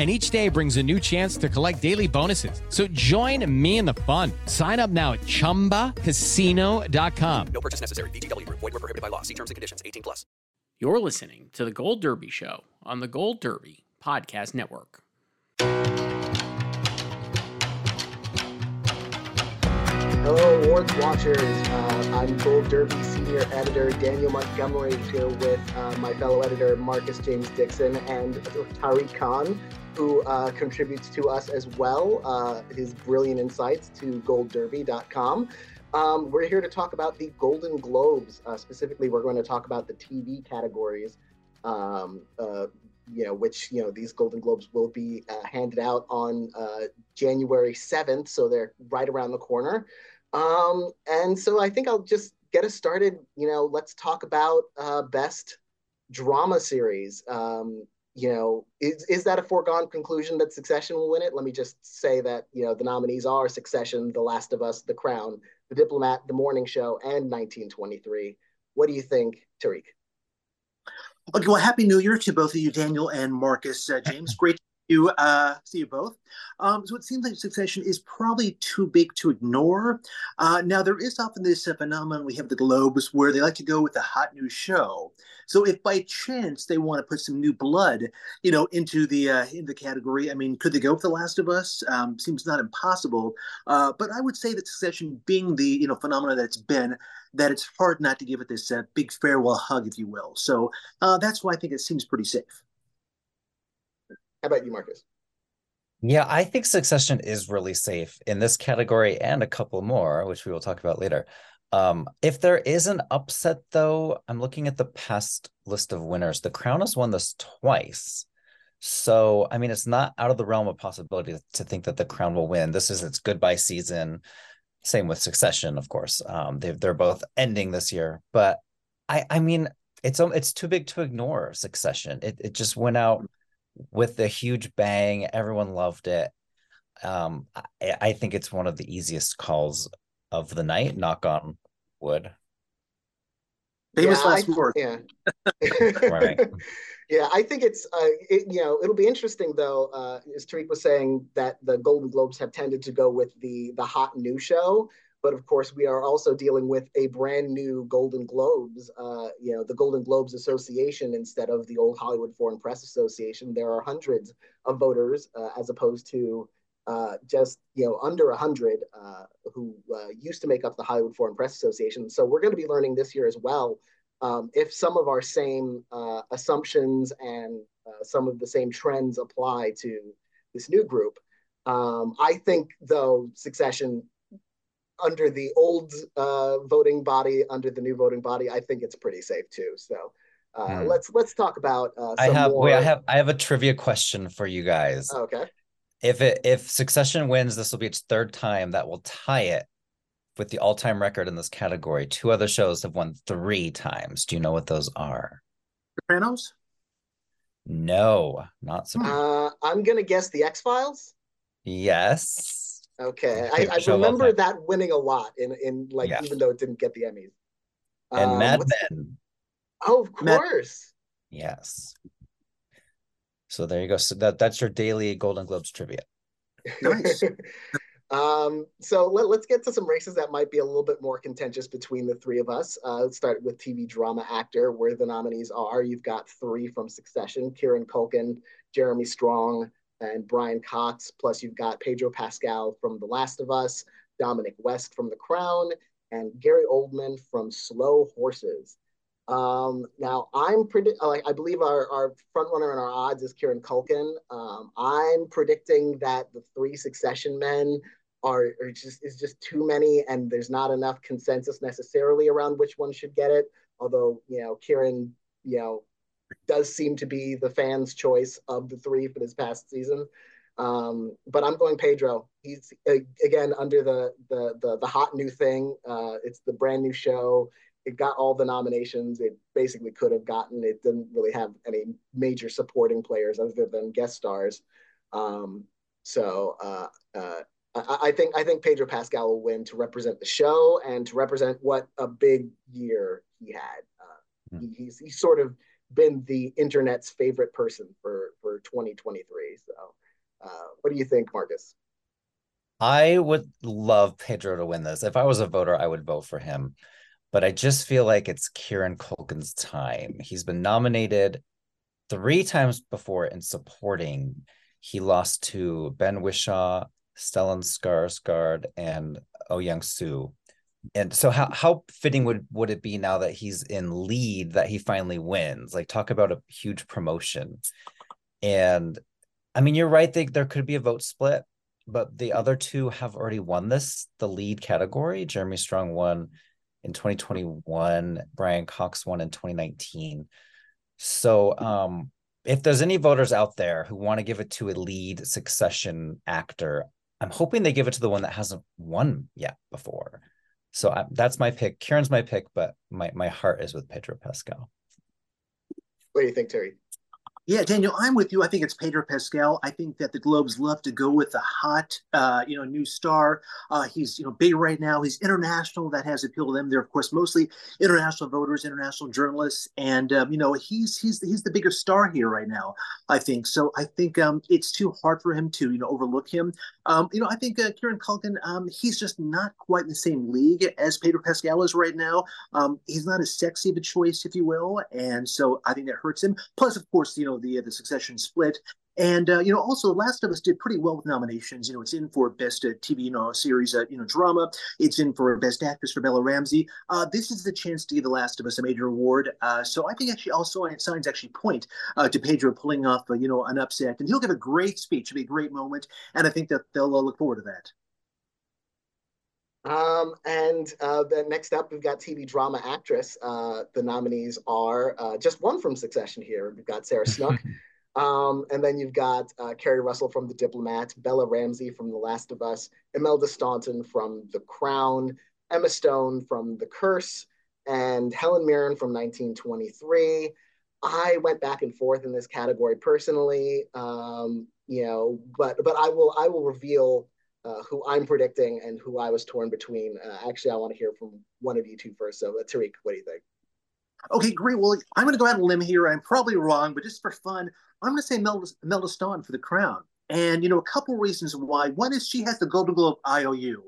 And each day brings a new chance to collect daily bonuses. So join me in the fun. Sign up now at chumbacasino.com. No purchase necessary. VGW Group. Void were prohibited by law. See terms and conditions. 18 plus. You're listening to the Gold Derby Show on the Gold Derby Podcast Network. Hello, awards watchers. Uh, I'm Gold Derby senior editor Daniel Montgomery here with uh, my fellow editor Marcus James Dixon and Tariq Khan, who uh, contributes to us as well. Uh, his brilliant insights to GoldDerby.com. Um, we're here to talk about the Golden Globes. Uh, specifically, we're going to talk about the TV categories. Um, uh, you know, which you know these Golden Globes will be uh, handed out on uh, January seventh, so they're right around the corner. Um, and so I think I'll just get us started. You know, let's talk about best drama series. Um, you know, is, is that a foregone conclusion that Succession will win it? Let me just say that, you know, the nominees are Succession, The Last of Us, The Crown, The Diplomat, The Morning Show, and 1923. What do you think, Tariq? Okay, well, Happy New Year to both of you, Daniel and Marcus uh, James. Great to you, uh, see you both. Um, so it seems like Succession is probably too big to ignore. Uh, now, there is often this uh, phenomenon we have the Globes where they like to go with a hot new show. So if by chance they want to put some new blood, you know, into the uh, in the category, I mean, could they go with The Last of Us? Um, seems not impossible. Uh, but I would say that Succession, being the you know phenomenon that it's been, that it's hard not to give it this uh, big farewell hug, if you will. So uh, that's why I think it seems pretty safe. How about you, Marcus? Yeah, I think Succession is really safe in this category and a couple more, which we will talk about later. Um, if there is an upset, though, I'm looking at the past list of winners. The Crown has won this twice. So, I mean, it's not out of the realm of possibility to think that the Crown will win. This is its goodbye season. Same with Succession, of course. Um, they they're both ending this year, but I I mean, it's it's too big to ignore Succession. It it just went out with the huge bang. Everyone loved it. Um, I, I think it's one of the easiest calls of the night. Knock on wood. Famous yeah, last I, word. Yeah. Right. yeah, I think it's uh, it, you know it'll be interesting though. Uh, as Tariq was saying that the Golden Globes have tended to go with the the hot new show, but of course we are also dealing with a brand new Golden Globes. Uh, you know, the Golden Globes Association instead of the old Hollywood Foreign Press Association. There are hundreds of voters uh, as opposed to uh, just you know under 100 uh, who uh, used to make up the Hollywood Foreign Press Association. So we're going to be learning this year as well um, if some of our same uh, assumptions and uh, some of the same trends apply to this new group. Um, I think though Succession under the old uh, voting body, under the new voting body, I think it's pretty safe too. So. Hmm. Let's let's talk about. I have more... wait. I have I have a trivia question for you guys. Okay if it if Succession wins, this will be its third time that will tie it with the all-time record in this category. Two other shows have won three times. Do you know what those are? Sopranos. No, not Sopranos. Uh, I'm gonna guess the X Files. Yes. Okay, I, I remember that winning a lot in in like even though it didn't get the Emmys. And um, Mad Men. Oh, of course. Mad- yes. So there you go. So that that's your daily Golden Globes trivia. Nice. um, so let, us get to some races that might be a little bit more contentious between the three of us. Uh, let's start with TV drama actor, where the nominees are. You've got three from Succession: Kieran Culkin, Jeremy Strong, and Brian Cox. Plus, you've got Pedro Pascal from The Last of Us, Dominic West from The Crown, and Gary Oldman from Slow Horses. Um, now I'm predict like I believe our, our front runner in our odds is Kieran Culkin. Um, I'm predicting that the three succession men are, are just is just too many and there's not enough consensus necessarily around which one should get it. Although, you know, Kieran, you know, does seem to be the fans' choice of the three for this past season. Um, but I'm going Pedro. He's again under the the the, the hot new thing. Uh, it's the brand new show. It got all the nominations. It basically could have gotten. It didn't really have any major supporting players other than guest stars. Um, so uh, uh, I, I, think I think Pedro Pascal will win to represent the show and to represent what a big year he had. Mm. He, he's he's sort of been the internet's favorite person for for 2023. So, uh, what do you think, Marcus? I would love Pedro to win this. If I was a voter, I would vote for him. But I just feel like it's Kieran Culkin's time. He's been nominated three times before in supporting. He lost to Ben Whishaw, Stellan Skarsgård, and Oh Young Soo and so how how fitting would would it be now that he's in lead that he finally wins? Like talk about a huge promotion. And i mean you're right they, there could be a vote split but the other two have already won this the lead category. Jeremy strong won in 2021 brian cox won in 2019 so um if there's any voters out there who want to give it to a lead succession actor i'm hoping they give it to the one that hasn't won yet before so I, that's my pick. Kieran's my pick, but my my heart is with Pedro Pascal. What do you think, Terry? Yeah, Daniel, I'm with you. I think it's Pedro Pascal. I think that the Globes love to go with the hot, uh, you know, new star. Uh, he's, you know, big right now. He's international. That has appeal to them. They're, of course, mostly international voters, international journalists, and um, you know, he's he's he's the biggest star here right now. I think so. I think um, it's too hard for him to, you know, overlook him. Um, you know, I think uh, Kieran Culkin, um, he's just not quite in the same league as Pedro Pascal is right now. Um, he's not as sexy of a choice, if you will, and so I think that hurts him. Plus, of course, you know the uh, the Succession split. And uh, you know, also, The Last of Us did pretty well with nominations. You know, it's in for best uh, TV, you know, series, uh, you know, drama. It's in for best actress for Bella Ramsey. Uh, this is the chance to give The Last of Us a major award. Uh, so I think actually, also signs actually point uh, to Pedro pulling off, you know, an upset, and he'll give a great speech. It'll be a great moment, and I think that they'll look forward to that. Um, and uh, then next up, we've got TV drama actress. Uh, the nominees are uh, just one from Succession here. We've got Sarah Snook. um, and then you've got uh, Keri Russell from The Diplomat, Bella Ramsey from The Last of Us, Imelda Staunton from The Crown, Emma Stone from The Curse, and Helen Mirren from 1923. I went back and forth in this category personally, um, you know, but but I will I will reveal uh, who I'm predicting and who I was torn between. Uh, actually, I want to hear from one of you two first. So, uh, Tariq, what do you think? Okay, great. Well, I'm going to go out on a limb here. I'm probably wrong, but just for fun, I'm going to say Melda, Melda for the crown. And, you know, a couple reasons why. One is she has the Golden Globe IOU.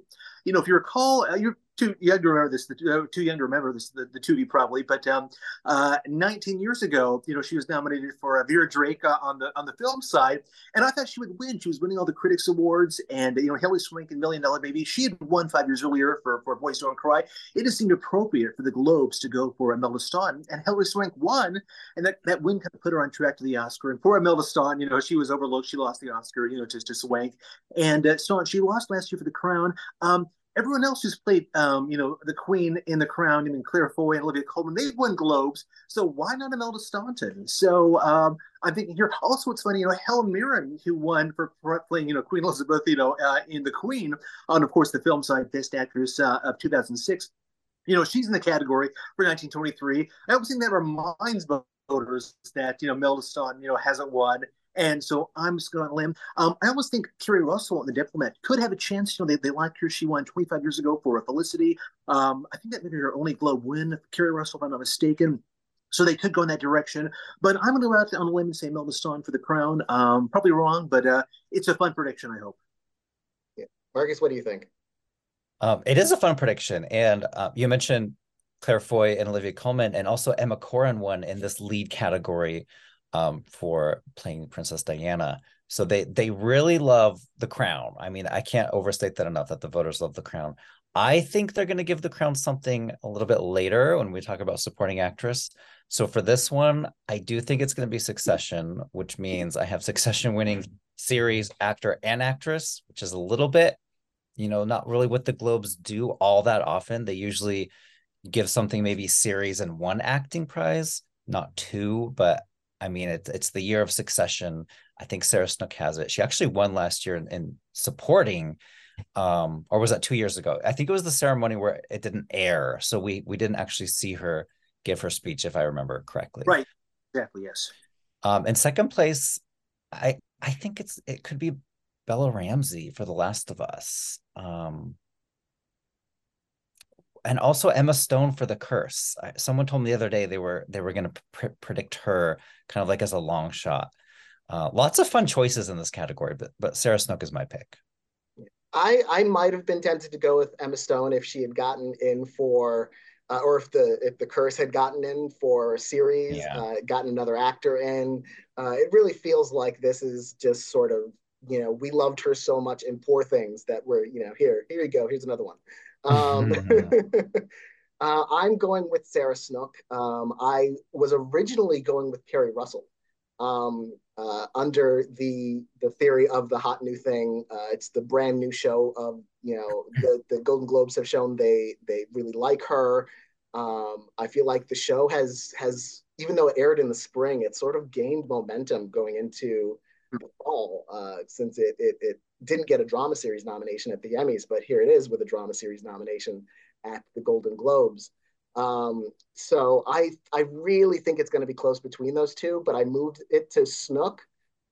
You know, if you recall, uh, you're too young to remember this, the, uh, too young to remember this, the, the you probably, but um, uh, 19 years ago, you know, she was nominated for uh, Vera Drake uh, on the on the film side, and I thought she would win. She was winning all the critics awards, and you know, Hilary Swank and Million Dollar Baby, she had won five years earlier for for Boys Don't Cry. It just seemed appropriate for the Globes to go for Imelda Staunton, and Hilary Swank won, and that, that win kind of put her on track to the Oscar. And for Imelda Staunton, you know, she was overlooked. She lost the Oscar, you know, to, to Swank, and uh, Staunton, she lost last year for the Crown. Um, everyone else who's played, um, you know, the Queen in The Crown, I mean, Claire Foy and Olivia Colman, they've won Globes. So why not Imelda Staunton? So um, I'm thinking here. Also, it's funny, you know, Helen Mirren, who won for, playing, you know, Queen Elizabeth, you know, uh, in The Queen, on, of course, the film side, Best Actress uh, of 2006. You know, she's in the category for 1923. I always think that reminds voters that, you know, Imelda Staunton, you know, hasn't won. And so I'm just going to limb. Um, I almost think Keri Russell, the diplomat, could have a chance. You know, they, they liked her. She won 25 years ago for a Felicity. Um, I think that maybe her only Globe win, Keri Russell, if I'm not mistaken. So they could go in that direction. But I'm going to go out on a limb and say Melba Staunton for the crown. Um, probably wrong, but uh, it's a fun prediction, I hope. Yeah. Marcus, what do you think? Um, it is a fun prediction. And uh, you mentioned Claire Foy and Olivia Colman, and also Emma Corrin won in this lead category um, for playing Princess Diana. So they they really love the crown. I mean, I can't overstate that enough that the voters love the crown. I think they're going to give the crown something a little bit later when we talk about supporting actress. So for this one, I do think it's going to be Succession, which means I have Succession winning series, actor, and actress, which is a little bit, you know, not really what the Globes do all that often. They usually give something maybe series and one acting prize, not two, but I mean, it's it's the year of Succession. I think Sarah Snook has it. She actually won last year in, in supporting um or was that two years ago? I think it was the ceremony where it didn't air. So we we didn't actually see her give her speech if i remember correctly. Right. Exactly. Yes. Um in second place i i think it's it could be bella ramsey for the last of us. Um and also emma stone for the curse I, someone told me the other day they were they were going to pr- predict her kind of like as a long shot uh, lots of fun choices in this category but but sarah snook is my pick I I might have been tempted to go with Emma Stone if she had gotten in for, uh, or if the if the curse had gotten in for a series, yeah. uh, gotten another actor in. Uh, it really feels like this is just sort of you know we loved her so much in Poor Things that we're you know here here you go here's another one. Um, uh, I'm going with Sarah Snook. Um, I was originally going with Keri Russell. Um, uh, under the the theory of the hot new thing. Uh, it's the brand new show of you know the the Golden Globes have shown they they really like her. Um, I feel like the show has has even though it aired in the spring, it sort of gained momentum going into the fall uh, since it, it it didn't get a drama series nomination at the Emmys, but here it is with a drama series nomination at the Golden Globes. Um, so I I really think it's going to be close between those two, but I moved it to Snook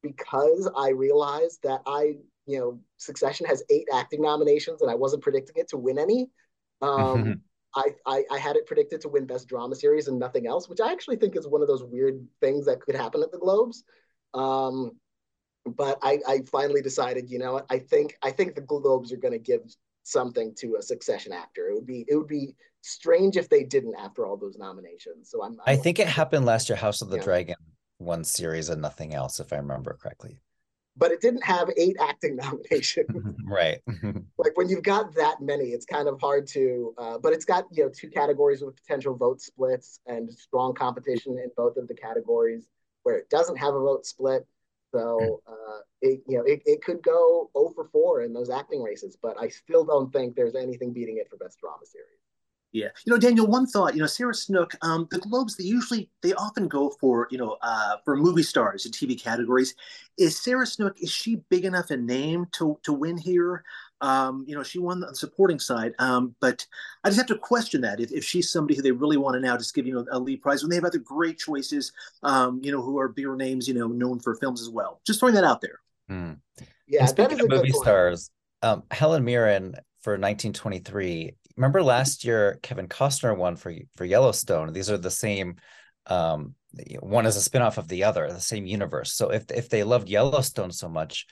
because I realized that I you know Succession has eight acting nominations and I wasn't predicting it to win any. Um, I, I, I had it predicted to win Best Drama Series and nothing else, which I actually think is one of those weird things that could happen at the Globes. Um, but I, I finally decided, you know what? I think I think the Globes are going to give something to a Succession actor. It would be it would be strange if they didn't after all those nominations. So I'm. I'm i think it happened last year. House of the yeah. Dragon one series and nothing else, if I remember correctly. But it didn't have eight acting nominations. right. like when you've got that many, it's kind of hard to. Uh, but it's got you know two categories with potential vote splits and strong competition in both of the categories where it doesn't have a vote split. So uh, it you know it, it could go 0 for 4 in those acting races, but I still don't think there's anything beating it for best drama series. Yeah, you know, Daniel. One thought, you know, Sarah Snook. Um, the Globes, they usually, they often go for, you know, uh, for movie stars in TV categories. Is Sarah Snook? Is she big enough a name to to win here? Um, you know, she won the supporting side, um, but I just have to question that if, if she's somebody who they really want to now just give you know a lead prize when they have other great choices, um, you know, who are bigger names, you know, known for films as well. Just throwing that out there. Mm. Yeah, speaking of movie stars, um, Helen Mirren for 1923 remember last year Kevin Costner won for for Yellowstone. These are the same. Um, one is a spinoff of the other, the same universe. So if if they loved Yellowstone so much,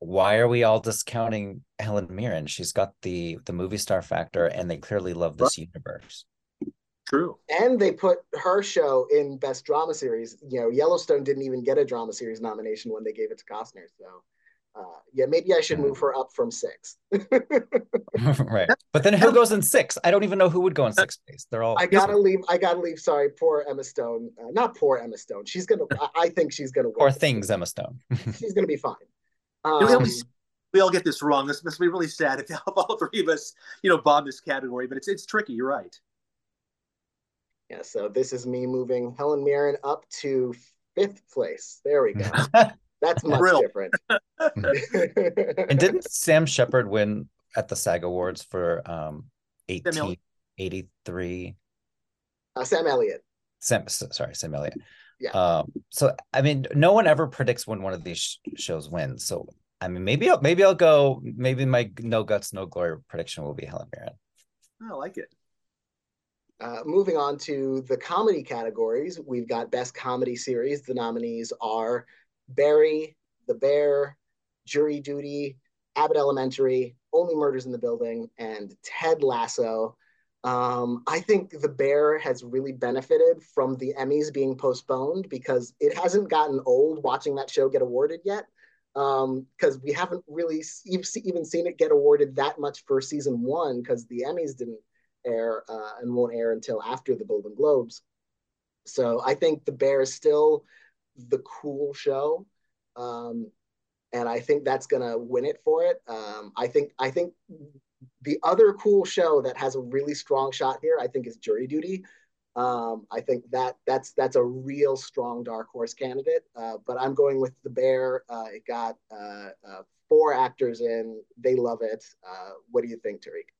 why are we all discounting Helen Mirren? She's got the the movie star factor, and they clearly love this universe. True. And they put her show in best drama series. You know, Yellowstone didn't even get a drama series nomination when they gave it to Costner. So uh, yeah, maybe I should move her up from six. right, but then who goes in six? I don't even know who would go in sixth place. They're all. I gotta leave. I gotta leave. Sorry, poor Emma Stone. Uh, not poor Emma Stone. She's gonna. I think she's gonna. Poor things, Emma Stone. she's gonna be fine. Um, we all get this wrong. This must be really sad if all three of us, you know, bomb this category. But it's it's tricky. You're right. Yeah. So this is me moving Helen Mirren up to fifth place. There we go. That's much Real. different. and didn't Sam Shepard win at the SAG Awards for um 1883? Uh, Sam Elliott. Sam, sorry, Sam Elliott. Yeah. Um, so I mean, no one ever predicts when one of these sh- shows wins. So I mean, maybe I'll maybe I'll go. Maybe my no guts, no glory prediction will be Helen Mirren. I like it. Uh, moving on to the comedy categories, we've got best comedy series. The nominees are Barry, The Bear, Jury Duty, Abbott Elementary, Only Murders in the Building, and Ted Lasso. Um, I think The Bear has really benefited from the Emmys being postponed because it hasn't gotten old watching that show get awarded yet. because um, we haven't really even seen it get awarded that much for season one because the Emmys didn't air uh, and won't air until after the Golden Globes. So I think The Bear is still the cool show. Um, and I think that's gonna win it for it. Um, I think I think the other cool show that has a really strong shot here, I think, is Jury Duty. Um, I think that that's that's a real strong dark horse candidate. Uh, but I'm going with the Bear. Uh, it got uh, uh four actors in. They love it. Uh, what do you think, Tariq?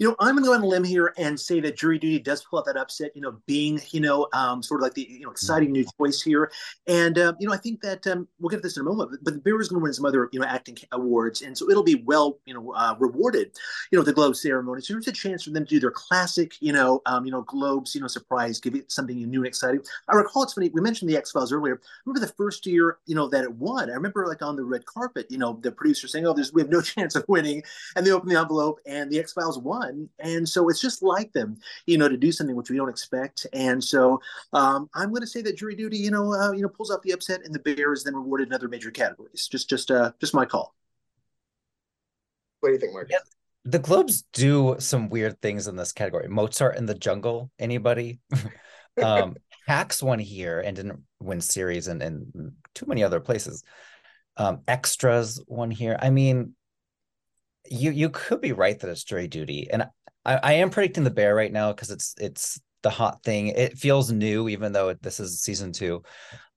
You know, I'm going to go on a limb here and say that Jury Duty does pull out that upset. You know, being you know um, sort of like the you know exciting new choice here, and uh, you know I think that um, we'll get to this in a moment. But, but the Bear is going to win some other you know acting awards, and so it'll be well you know uh, rewarded. You know, the Globe ceremony. So there's a chance for them to do their classic you know um, you know Globes you know surprise, give it something new and exciting. I recall it's funny. We mentioned the X Files earlier. remember the first year you know that it won. I remember like on the red carpet, you know, the producer saying, "Oh, there's we have no chance of winning," and they opened the envelope, and the X Files won and so it's just like them, you know, to do something which we don't expect. And so um, I'm going to say that jury duty, you know, uh, you know, pulls off the upset, and the Bears then rewarded in other major categories. Just, just, uh, just my call. What do you think, Mark? Yeah, the Globes do some weird things in this category. Mozart in the Jungle. Anybody? um, Hacks won here and didn't win series, and and too many other places. Um, extras won here. I mean, you you could be right that it's jury duty, and I, I am predicting the bear right now because it's it's the hot thing. It feels new, even though this is season two.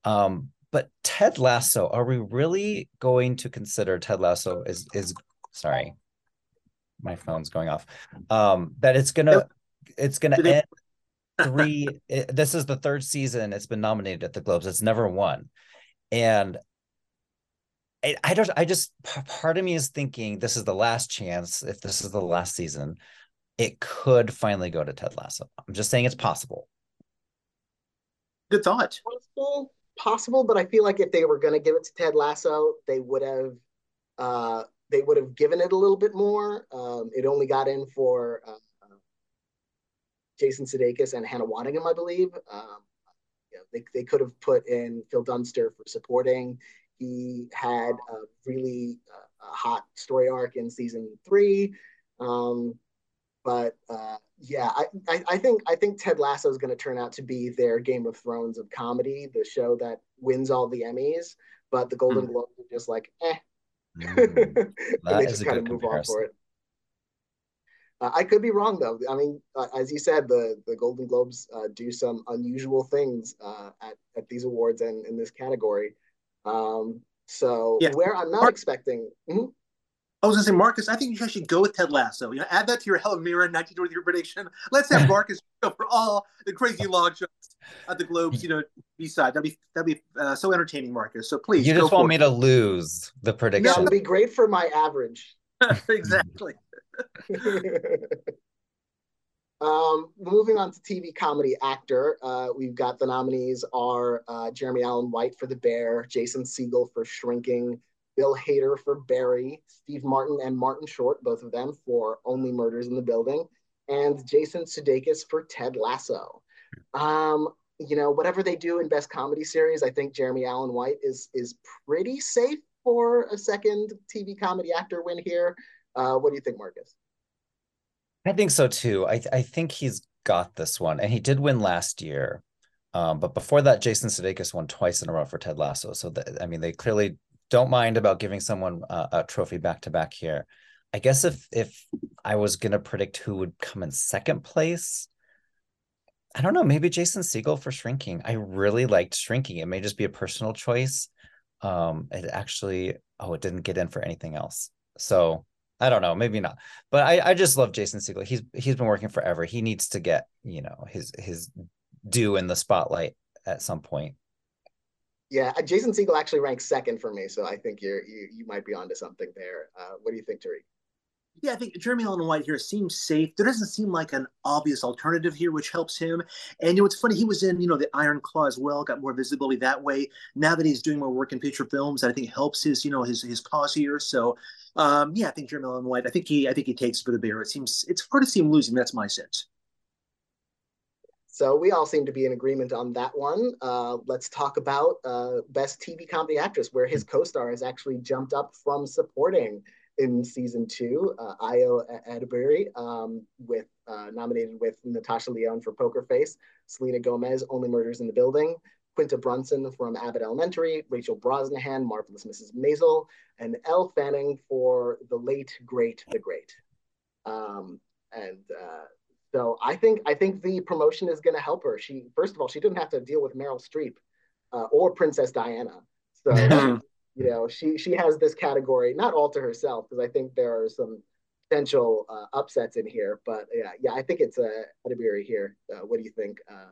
Um, but Ted Lasso, are we really going to consider Ted Lasso is is sorry, my phone's going off. Um, that it's gonna it's gonna end three. It, this is the third season. It's been nominated at the Globes. It's never won, and I, I don't I just part of me is thinking this is the last chance if this is the last season it could finally go to Ted Lasso. I'm just saying it's possible. Good thought. Possible, possible, but I feel like if they were going to give it to Ted Lasso, they would have uh, they would have given it a little bit more. Um, it only got in for uh, Jason Sudeikis and Hannah Waddingham, I believe. Um, you know, they they could have put in Phil Dunster for supporting. He had a really uh, a hot story arc in season three. Um, but uh, yeah, I, I, I, think I think Ted Lasso is going to turn out to be their Game of Thrones of comedy, the show that wins all the Emmys, but the Golden mm. Globes are just like, eh. Mm. they just kind of move comparison. on for it. Uh, I could be wrong though. I mean, uh, as you said, the the Golden Globes uh, do some unusual things uh, at at these awards and in this category. Um, so yeah. where I'm not expecting. Mm-hmm. I was gonna say, Marcus, I think you should go with Ted Lasso. You know, add that to your Hell Helen Mirren 1923 prediction. Let's have Marcus go for all the crazy long shots at the Globes. You know, beside that'd be that'd be uh, so entertaining, Marcus. So please, you just want me to lose the prediction. That would be great for my average. exactly. um, moving on to TV comedy actor, uh, we've got the nominees are uh, Jeremy Allen White for The Bear, Jason Segel for Shrinking. Bill Hader for Barry, Steve Martin and Martin Short, both of them for Only Murders in the Building, and Jason Sudeikis for Ted Lasso. Um, you know, whatever they do in Best Comedy Series, I think Jeremy Allen White is is pretty safe for a second TV comedy actor win here. Uh, what do you think, Marcus? I think so too. I I think he's got this one, and he did win last year. Um, but before that, Jason Sudeikis won twice in a row for Ted Lasso. So I mean, they clearly don't mind about giving someone a, a trophy back to back here. I guess if if I was gonna predict who would come in second place, I don't know, maybe Jason Segel for shrinking. I really liked shrinking. It may just be a personal choice. Um, it actually, oh, it didn't get in for anything else. So I don't know, maybe not. But I, I just love Jason Segel. He's he's been working forever. He needs to get, you know, his his due in the spotlight at some point. Yeah, uh, Jason Segel actually ranks second for me, so I think you're you you might be onto something there. Uh, what do you think, Tariq? Yeah, I think Jeremy Allen White here seems safe. There doesn't seem like an obvious alternative here, which helps him. And you know, it's funny he was in you know the Iron Claw as well, got more visibility that way. Now that he's doing more work in feature films, that I think helps his you know his his cause here. So um, yeah, I think Jeremy Allen White. I think he I think he takes for the bear. It seems it's hard to see him losing. That's my sense. so we all seem to be in agreement on that one. Uh, let's talk about uh, Best TV Comedy Actress, where his co-star has actually jumped up from supporting in season two, uh, Ayo Edebiri, um, with uh, nominated with Natasha Lyonne for Poker Face, Selena Gomez, Only Murders in the Building, Quinta Brunson from Abbott Elementary, Rachel Brosnahan, Marvelous Mrs. Maisel, and Elle Fanning for The Late Great the Great. Um, and uh, so I think I think the promotion is going to help her. She first of all she didn't have to deal with Meryl Streep uh, or Princess Diana. So you know she she has this category not all to herself because I think there are some potential uh, upsets in here. But yeah, yeah, I think it's a uh, Edebiri here. Uh, what do you think, uh,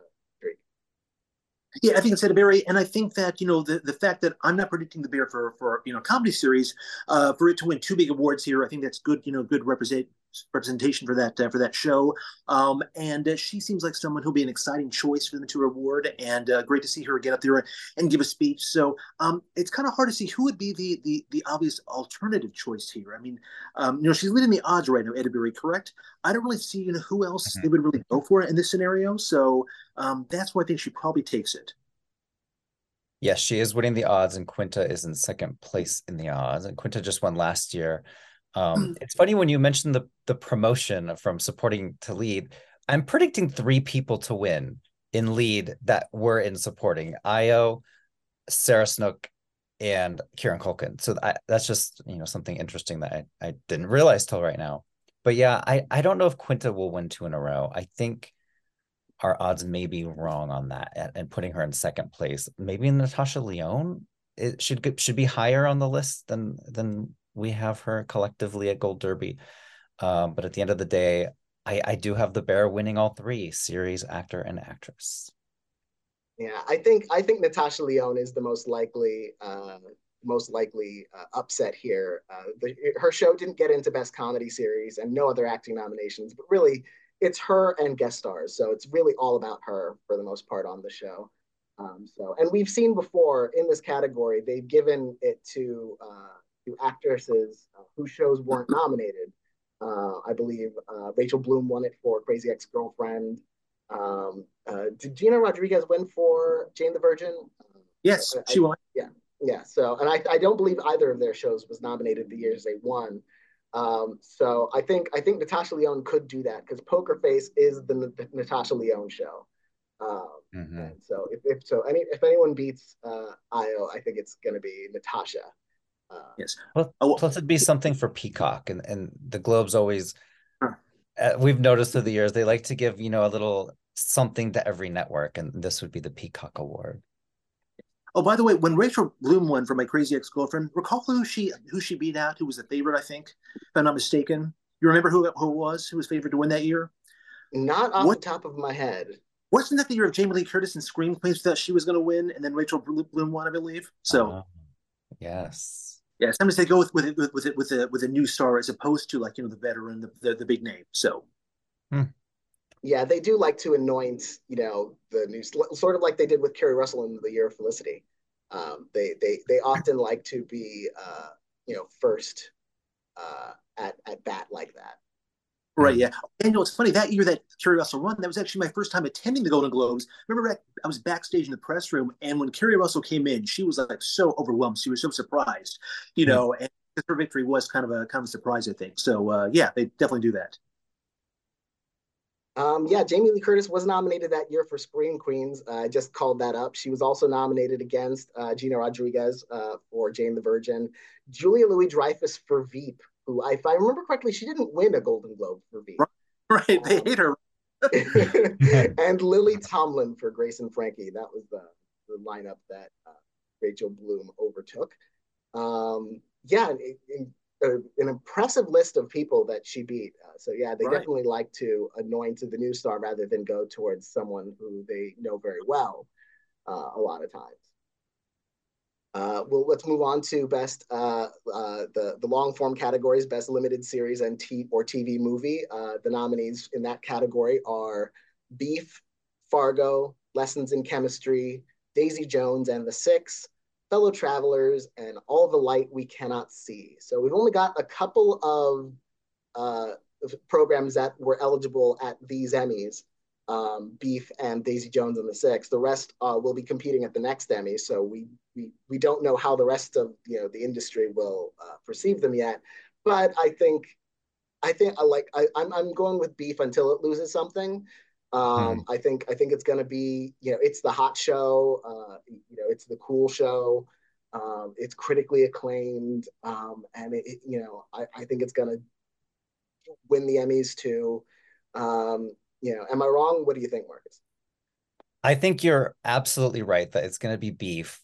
yeah, I think it's Edebiri, and I think that you know the, the fact that I'm not predicting the bear for for you know comedy series, uh, for it to win two big awards here, I think that's good. You know, good represent representation for that uh, for that show. Um, and uh, she seems like someone who'll be an exciting choice for them to reward, and uh, great to see her get up there and give a speech. So um, it's kind of hard to see who would be the the the obvious alternative choice here. I mean, um, you know, she's leading the odds right now, Edebiri, correct? I don't really see you know who else mm-hmm. they would really go for in this scenario. So um, that's why I think she probably takes it. Yes, she is winning the odds, and Quinta is in second place in the odds. And Quinta just won last year. Um, mm. it's funny when you mentioned the the promotion from supporting to lead. I'm predicting three people to win in lead that were in supporting Ayo, Sarah Snook, and Kieran Culkin. So I, that's just you know something interesting that I, I didn't realize till right now. But yeah, I I don't know if Quinta will win two in a row. I think our odds may be wrong on that and, and putting her in second place. Maybe Natasha Lyonne it should should be higher on the list than than we have her collectively at Gold Derby. Um, but at the end of the day, I, I do have the bear winning all three series, actor, and actress. Yeah, I think I think Natasha Lyonne is the most likely uh, most likely uh, upset here. Uh, the, her show didn't get into Best Comedy Series and no other acting nominations, but really it's her and guest stars. So it's really all about her for the most part on the show. Um, so, and we've seen before in this category, they've given it to uh, to actresses uh, whose shows weren't nominated. Uh, I believe uh, Rachel Bloom won it for Crazy Ex Girlfriend. Um, uh, did Gina Rodriguez win for Jane the Virgin? Yes, I, she won. Yeah, yeah. So, and I, I don't believe either of their shows was nominated the years they won. Um, so I think I think Natasha Lyonne could do that because Poker Face is the, the Natasha Lyonne show. Um, mm-hmm. And so if, if so, any if anyone beats uh, Ayo, I think it's going to be Natasha. Yes. Well, oh, plus it'd be something for Peacock, and and the Globes always. Huh. Uh, we've noticed through the years they like to give you know a little something to every network, and this would be the Peacock Award. Oh, by the way, when Rachel Bloom won for my crazy ex girlfriend, recall who she who she beat out? Who was the favorite? I think, if I'm not mistaken. You remember who who was who was favored to win that year? Not off what, the top of my head. Wasn't that the year of Jamie Lee Curtis and Scream Queens that she was going to win, and then Rachel Bloom won, I believe. So, uh, yes, yeah. Sometimes they go with with it with with a with a new star as opposed to like you know the veteran, the the, the big name. So. Hmm yeah, they do like to anoint, you know, the new sort of like they did with Keri Russell in the year of Felicity. Um, they they they often like to be, uh, you know, first uh, at at bat like that. Right. Yeah. And you know, it's funny that year that Keri Russell won. That was actually my first time attending the Golden Globes. Remember, I was backstage in the press room, and when Keri Russell came in, she was like so overwhelmed. She was so surprised, you know, and her victory was kind of a kind of a surprise, I think. So uh, yeah, they definitely do that. Um, yeah, Jamie Lee Curtis was nominated that year for Scream Queens. Uh, I just called that up. She was also nominated against uh, Gina Rodriguez uh, for Jane the Virgin, Julia Louis Dreyfus for Veep, who, if I remember correctly, she didn't win a Golden Globe for Veep. Right, right. they hate her. and Lily Tomlin for Grace and Frankie. That was the, the lineup that uh, Rachel Bloom overtook. Um, yeah, a, an impressive list of people that she beat. Uh, so yeah, they right. definitely like to anoint the new star rather than go towards someone who they know very well. Uh, a lot of times. Uh, well, let's move on to best uh, uh, the the long form categories: best limited series and t or TV movie. Uh, the nominees in that category are Beef, Fargo, Lessons in Chemistry, Daisy Jones and the Six, fellow travelers, and all the light we cannot see. So we've only got a couple of uh, programs that were eligible at these Emmys. Um, Beef and Daisy Jones and the Six. The rest uh, will be competing at the next Emmy, so we we we don't know how the rest of you know the industry will uh, perceive them yet. But I think I think I like I, I'm I'm going with Beef until it loses something. Um, hmm. I think I think it's going to be you know it's the hot show, uh, you know it's the cool show. Um, it's critically acclaimed, um, and it, it, you know I, I think it's going to win the Emmys too. Um, you know, am I wrong? What do you think, Marcus? I think you're absolutely right that it's going to be beef.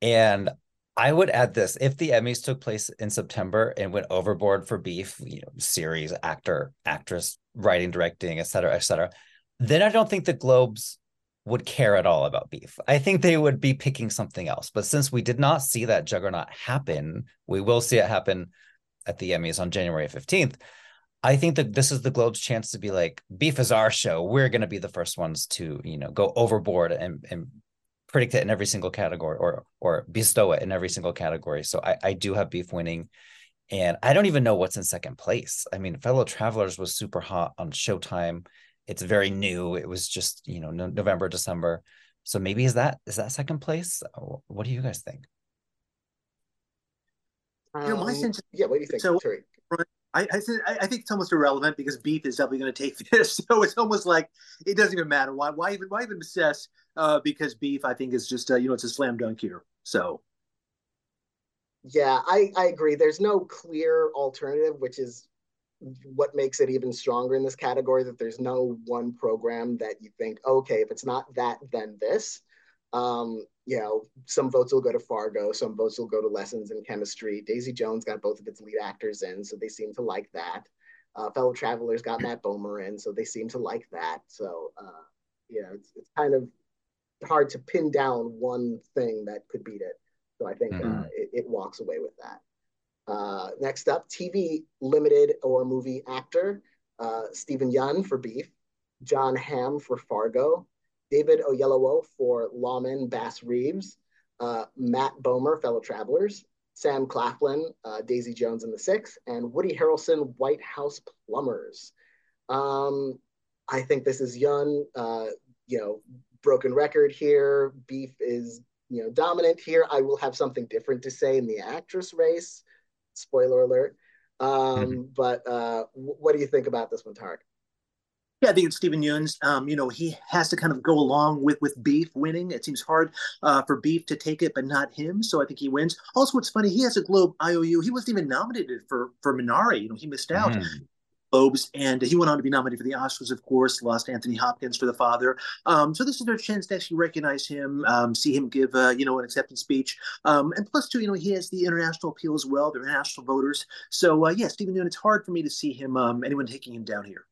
And I would add this if the Emmys took place in September and went overboard for beef, you know, series, actor, actress, writing, directing, et cetera, et cetera, then I don't think the Globes would care at all about beef. I think they would be picking something else. But since we did not see that juggernaut happen, we will see it happen at the Emmys on January 15th. I think that this is the Globe's chance to be like, beef is our show. We're going to be the first ones to, you know, go overboard and, and predict it in every single category or or bestow it in every single category. So I, I do have beef winning. And I don't even know what's in second place. I mean, Fellow Travelers was super hot on Showtime. It's very new. It was just, you know, no, November, December. So maybe is that is that second place? What do you guys think? Um, you know, my sense. Yeah, what do you think? So, Sorry. I, I, I think it's almost irrelevant because beef is definitely going to take this. So it's almost like it doesn't even matter. Why why even why even assess? Uh, because beef, I think, is just uh, you know it's a slam dunk here. So yeah, I I agree. There's no clear alternative, which is what makes it even stronger in this category. That there's no one program that you think, okay, if it's not that, then this. Um, you know, some votes will go to Fargo, some votes will go to Lessons in Chemistry. Daisy Jones got both of its lead actors in, so they seem to like that. Uh, Fellow Travelers got Matt Bomer in, so they seem to like that. So, uh, you know, it's, it's kind of hard to pin down one thing that could beat it. So I think mm-hmm. uh, it, it, walks away with that. Uh, next up, TV limited or movie actor uh, Steven Yeun for Beef, Jon Hamm for Fargo, David Oyelowo for Lawman Bass Reeves, uh, Matt Bomer, Fellow Travelers, Sam Claflin, uh, Daisy Jones and the Six, and Woody Harrelson, White House Plumbers. Um, I think this is Yeun, uh, you know, broken record here. Beef is, you know, dominant here. I will have something different to say in the actress race. Spoiler alert. Um, mm-hmm. But uh, w- what do you think about this one, Tariq? Yeah, I think it's Steven Yuns. Um, you know, he has to kind of go along with with Beef winning. It seems hard uh, for Beef to take it, but not him. So I think he wins. Also, what's funny, he has a Globe IOU. He wasn't even nominated for for Minari. You know, he missed out. Mm. Globes, and he went on to be nominated for the Oscars, of course, lost Anthony Hopkins for The Father. Um, so this is their chance to actually recognize him, um, see him give, uh, you know, an acceptance speech. Um, and plus, too, you know, he has the international appeal as well, the international voters. So, uh, yeah, Steven Yeun, it's hard for me to see him, um, anyone taking him down here.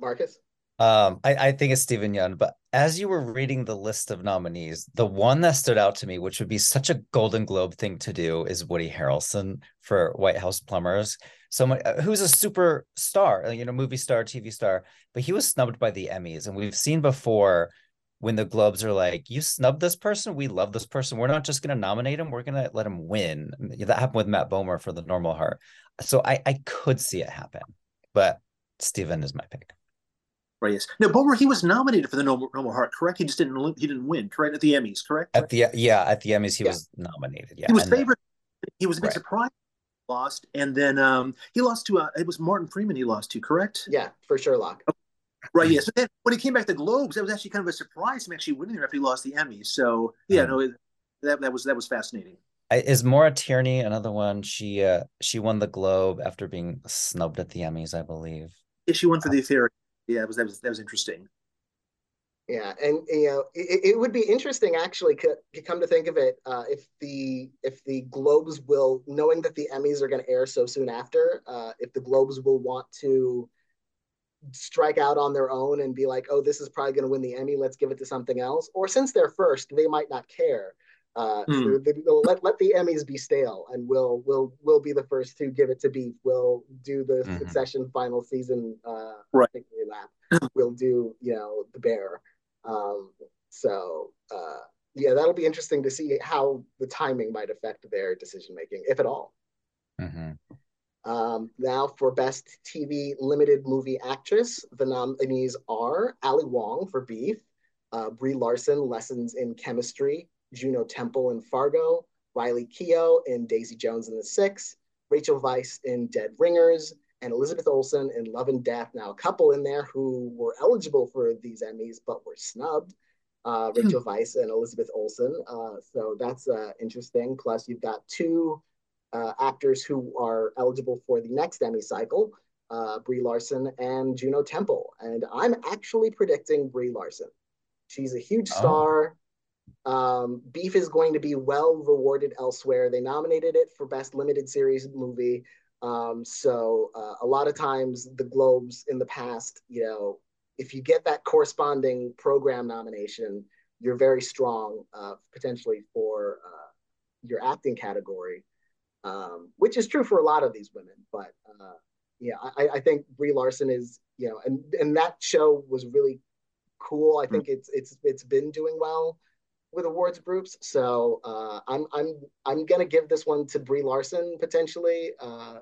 Marcus? Um, I, I think it's Steven Yeun, but as you were reading the list of nominees, the one that stood out to me, which would be such a Golden Globe thing to do, is Woody Harrelson for White House Plumbers. Someone uh, who's a super star, you know, movie star, TV star, but he was snubbed by the Emmys. And we've seen before when the Globes are like, you snubbed this person, we love this person. We're not just going to nominate him, we're going to let him win. That happened with Matt Bomer for the normal heart. So I, I could see it happen, but Steven is my pick. Right. Yes. No, Bomer. He was nominated for the Noble, Noble Heart. Correct. He just didn't. He didn't win. Correct. At the Emmys. Correct. At the yeah, at the Emmys, he yeah. was nominated. Yeah. He was favored. He was a bit right. surprised. Lost, and then um, he lost to uh, it was Martin Freeman. He lost to. Correct. Yeah, for Sherlock. Okay. Right. Yeah. So when he came back to Globes, that was actually kind of a surprise. Him actually winning there after he lost the Emmys. So yeah, mm. no, it, that that was that was fascinating. Is Maura Tierney another one? She uh she won the Globe after being snubbed at the Emmys, I believe. Yeah, won for the affair yeah, that was that was that was interesting. Yeah, and you know, it, it would be interesting actually. To come to think of it, uh, if the if the Globes will, knowing that the Emmys are going to air so soon after, uh, if the Globes will want to strike out on their own and be like, oh, this is probably going to win the Emmy, let's give it to something else. Or since they're first, they might not care. Uh, mm. they, let let the Emmys be stale, and we'll we'll we'll be the first to give it to Beef. We'll do the mm-hmm. Succession final season uh, right. lap. we'll do you know the Bear. Um, so uh, yeah, that'll be interesting to see how the timing might affect their decision making, if at all. Mm-hmm. Um, now, for Best TV Limited Movie Actress, the nominees are Ali Wong for Beef, uh, Brie Larson, Lessons in Chemistry, Juno Temple in Fargo, Riley Keough in Daisy Jones and the Six, Rachel Weisz in Dead Ringers, and Elizabeth Olsen in Love and Death. Now, a couple in there who were eligible for these Emmys but were snubbed. Uh, Rachel Weisz and Elizabeth Olsen. Uh, so that's uh, interesting. Plus, you've got two uh, actors who are eligible for the next Emmy cycle, uh, Brie Larson and Juno Temple. And I'm actually predicting Brie Larson. She's a huge oh. star. Oh. Um, Beef is going to be well rewarded elsewhere. They nominated it for Best Limited Series Movie. Um, so uh, a lot of times the Globes in the past, you know, if you get that corresponding program nomination, you're very strong uh, potentially for uh, your acting category um, which is true for a lot of these women. But uh, yeah, I, I, think Brie Larson is, you know, and and that show was really cool. I think mm-hmm. it's it's it's been doing well with awards groups. So uh, I'm I'm I'm gonna give this one to Brie Larson potentially, uh,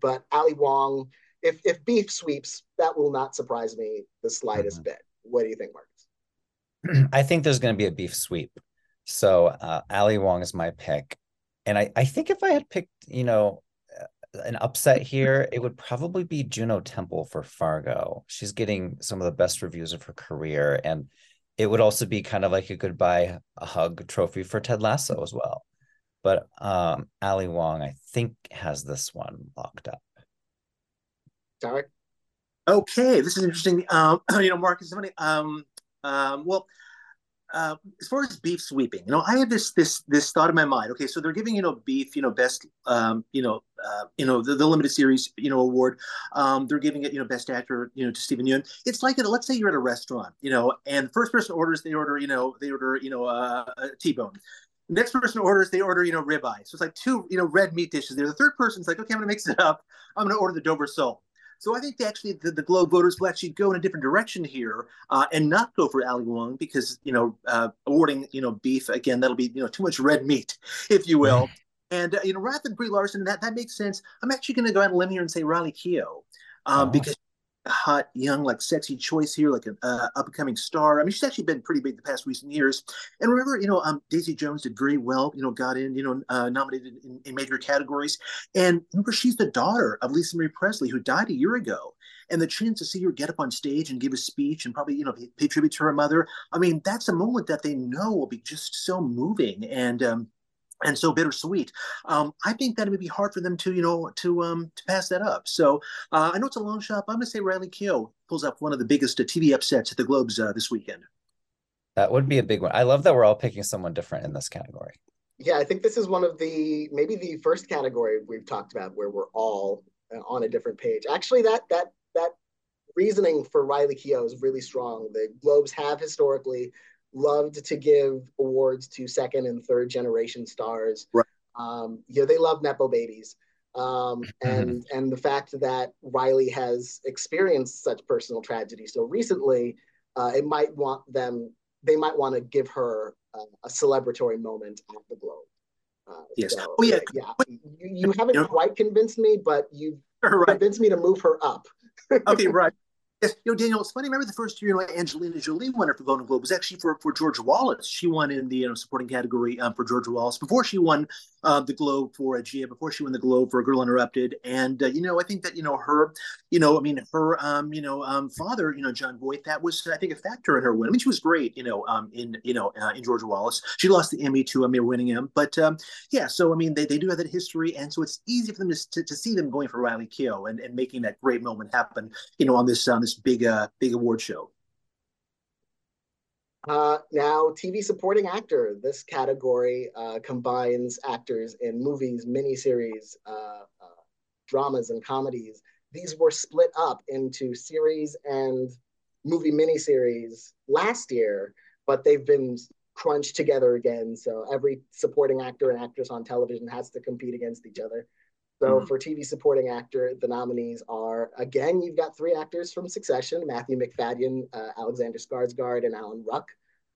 but Ali Wong. If if Beef sweeps, that will not surprise me the slightest mm-hmm. bit. What do you think, Marcus? I think there's going to be a beef sweep. So uh, Ali Wong is my pick. And I, I think if I had picked, you know, an upset here, it would probably be Juno Temple for Fargo. She's getting some of the best reviews of her career. And it would also be kind of like a goodbye a hug trophy for Ted Lasso as well. But um Ali Wong, I think, has this one locked up. Tariq? Okay, this is interesting. Um, you know, Marcus, somebody um um well uh, as far as beef sweeping, you know, I had this this this thought in my mind. Okay, so they're giving you know beef, you know, best, um, you know, uh, you know, the, the limited series, you know, award. Um, they're giving it, you know, best actor, you know, to Steven Yeun. It's like, let's say you're at a restaurant, you know, and first person orders, they order, you know, they order, you know, uh, a T-bone. Next person orders, they order, you know, ribeye. So it's like two, you know, red meat dishes there. The third person's like, okay, I'm gonna mix it up. I'm gonna order the Dover sole. So I think they actually the, the Globe voters will actually go in a different direction here uh, and not go for Ali Wong because you know uh, awarding you know beef again that'll be you know too much red meat if you will. And uh, you know rather than Brie Larson that that makes sense. I'm actually going to go out on a limb here and say Riley Keough um, oh. because hot, young, like sexy choice here, like an uh, up and coming star. I mean, she's actually been pretty big the past recent years. And remember, you know, um, Daisy Jones did very well. You know, got in, you know, uh, nominated in, in, major categories. And remember, she's the daughter of Lisa Marie Presley, who died a year ago. And the chance to see her get up on stage and give a speech and probably, you know, pay tribute to her mother. I mean, that's a moment that they know will be just so moving. And um, and so bittersweet. Um, I think that it would be hard for them to, you know, to um, to pass that up. So uh, I know it's a long shot. I'm going to say Riley Keough pulls up one of the biggest uh, TV upsets at the Globes uh, this weekend. That would be a big one. I love that we're all picking someone different in this category. Yeah, I think this is one of the maybe the first category we've talked about where we're all uh, on a different page. Actually, that that that reasoning for Riley Keough is really strong. The Globes have historically loved to give awards to second and third generation stars. Right. Um, you know, they love nepo babies. Um, and and the fact that Riley has experienced such personal tragedy so recently, uh, it might want them. They might want to give her uh, a celebratory moment at the Globe. Uh, yes. So, oh yeah. Yeah. You, you haven't quite convinced me, but you've right. convinced me to move her up. okay. Right. Yes, you know, Daniel, it's funny. Remember the first year, you know, Angelina Jolie won for Golden Globe was actually for, for George Wallace. She won in the you know, supporting category um, for George Wallace before she won uh, the Globe for a Gia, before she won the Globe for A Girl Interrupted. And uh, you know, I think that you know her, you know, I mean her, um, you know, um, father, you know, Jon Voight, that was I think a factor in her win. I mean, she was great, you know, um, in you know uh, in George Wallace. She lost the Emmy to Mare Winningham, but um, yeah. So I mean, they, they do have that history, and so it's easy for them to, to, to see them going for Riley Keough and, and making that great moment happen, you know, on this on this big uh, big award show. Uh, now, TV supporting actor. This category uh, combines actors in movies, miniseries, uh, uh, dramas, and comedies. These were split up into series and movie miniseries last year, but they've been crunched together again. So every supporting actor and actress on television has to compete against each other. So mm-hmm. for TV supporting actor, the nominees are again, you've got three actors from Succession: Matthew Macfadyen, uh, Alexander Skarsgård, and Alan Ruck.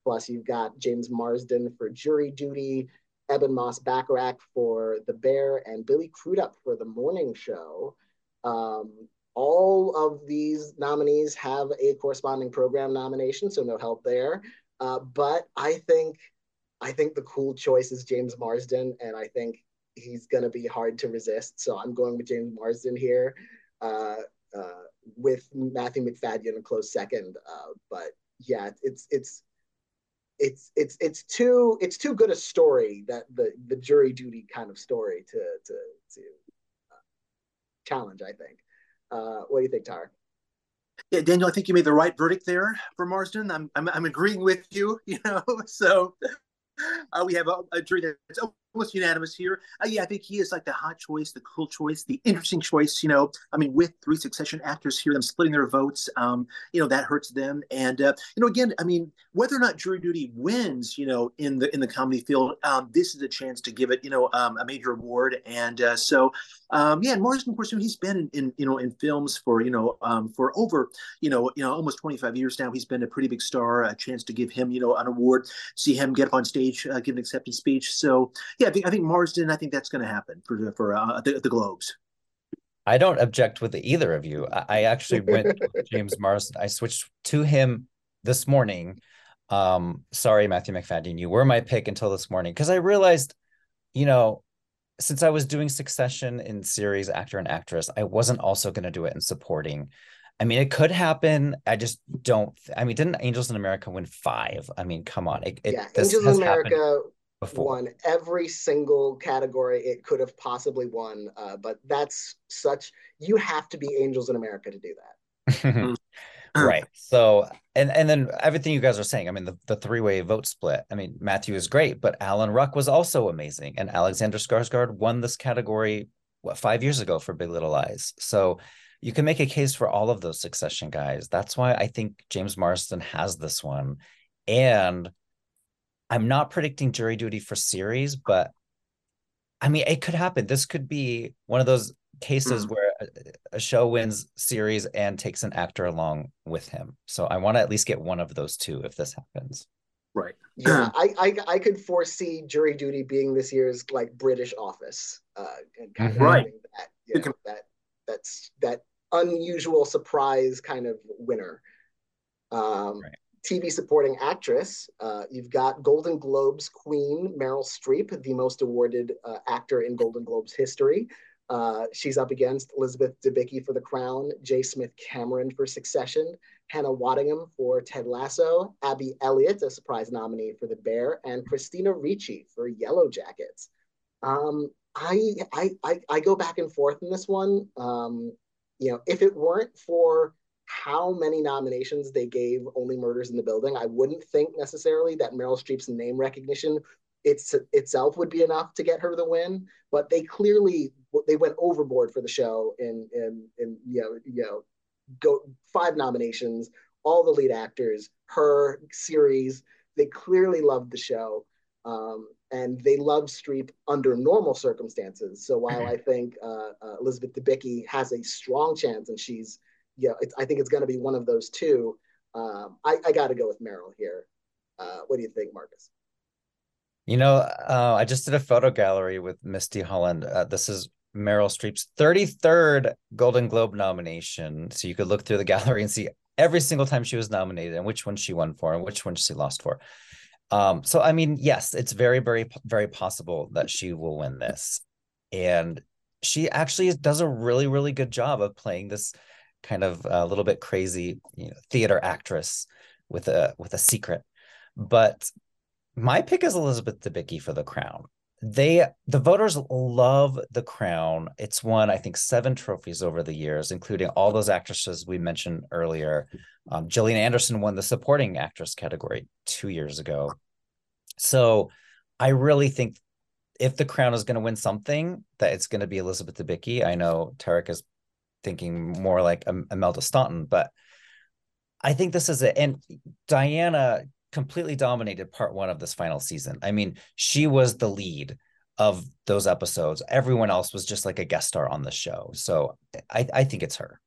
Plus, you've got James Marsden for Jury Duty, Ebon Moss-Bachrach for The Bear and Billy Crudup for The Morning Show. Um, all of these nominees have a corresponding program nomination, so no help there. Uh, but I think I think the cool choice is James Marsden, and I think he's going to be hard to resist. So I'm going with James Marsden here, uh, uh, with Matthew Macfadyen a close second. Uh, but yeah, it's it's it's it's it's too it's too good a story that the the jury duty kind of story to to to uh, challenge. I think. Uh, what do you think, Tariq? Yeah, Daniel, I think you made the right verdict there for Marsden. I'm I'm, I'm agreeing with you. You know, so uh, we have a, a jury that's almost unanimous here. Uh, yeah, I think he is like the hot choice, the cool choice, the interesting choice. You know, I mean, with three succession actors here, them splitting their votes, um, you know, that hurts them. And uh, you know, again, I mean, whether or not jury duty wins, you know, in the in the comedy field, um, this is a chance to give it, you know, um, a major award. And uh, so, um, yeah, and Marsden, of course, you know, he's been in, in, you know in films for you know um, for over you know you know almost 25 years now. He's been a pretty big star. A chance to give him you know an award, see him get up on stage, uh, give an acceptance speech. So yeah, I think I think Marsden. I think that's going to happen for for uh, the, the Globes. I don't object with either of you. I, I actually went with James Marsden. I switched to him this morning. Um, sorry, Matthew Macfadyen, you were my pick until this morning because I realized, you know, since I was doing Succession in series actor and actress, I wasn't also going to do it in supporting. I mean, it could happen. I just don't. I mean, didn't Angels in America win five? I mean, come on. It, it, yeah, Angels in America won every single category it could have possibly won. Uh, but that's such. You have to be Angels in America to do that. right. So and and then everything you guys are saying i mean the, the three-way vote split i mean matthew is great but alan ruck was also amazing and alexander skarsgård won this category what five years ago for big little lies. So you can make a case for all of those succession guys. That's why i think james marsden has this one. And i'm not predicting jury duty for series but i mean it could happen. This could be one of those cases mm. where a, a, show wins series and takes an actor along with him. So I want to at least get one of those two if this happens. Right. Yeah, I, I I could foresee jury duty being this year's like British Office, uh, and kind mm-hmm. of right. that, you know, that that's that unusual surprise kind of winner. Um, right. TV supporting actress, uh, you've got Golden Globes queen Meryl Streep, the most awarded uh, actor in Golden Globes history. Uh, she's up against Elizabeth Debicki for The Crown, J. Smith Cameron for Succession, Hannah Waddingham for Ted Lasso, Abby Elliott, a surprise nominee for The Bear, and Christina Ricci for Yellow Jackets. Um, I, I, I, I, go back and forth in this one. Um, you know, if it weren't for how many nominations they gave Only Murders in the Building, I wouldn't think necessarily that Meryl Streep's name recognition it's itself would be enough to get her the win. But they clearly they went overboard for the show in in in you know you know go five nominations, all the lead actors, her series. They clearly loved the show. Um, and they loved Streep under normal circumstances. So while mm-hmm. I think uh, uh, Elizabeth Debicki has a strong chance, and she's, yeah, you know, I think it's going to be one of those two. Um, I, I got to go with Meryl here. Uh, what do you think, Marcus? You know, uh, I just did a photo gallery with Misty Holland. Uh, this is Meryl Streep's 33rd Golden Globe nomination. So you could look through the gallery and see every single time she was nominated and which one she won for and which one she lost for. Um, so I mean, yes, it's very, very, very possible that she will win this. And she actually does a really, really good job of playing this kind of a uh, little bit crazy you know, theater actress with a with a secret. But my pick is Elizabeth Debicki for the crown. They the voters love the crown. It's won, I think, seven trophies over the years, including all those actresses we mentioned earlier. Um, Gillian Anderson won the supporting actress category two years ago. So I really think if the crown is going to win something, that it's going to be Elizabeth Debicki. I know Tariq is thinking more like Imelda Staunton, but I think this is it. And Diana completely dominated part one of this final season. I mean, she was the lead of those episodes. Everyone else was just like a guest star on the show. So I, I think it's her.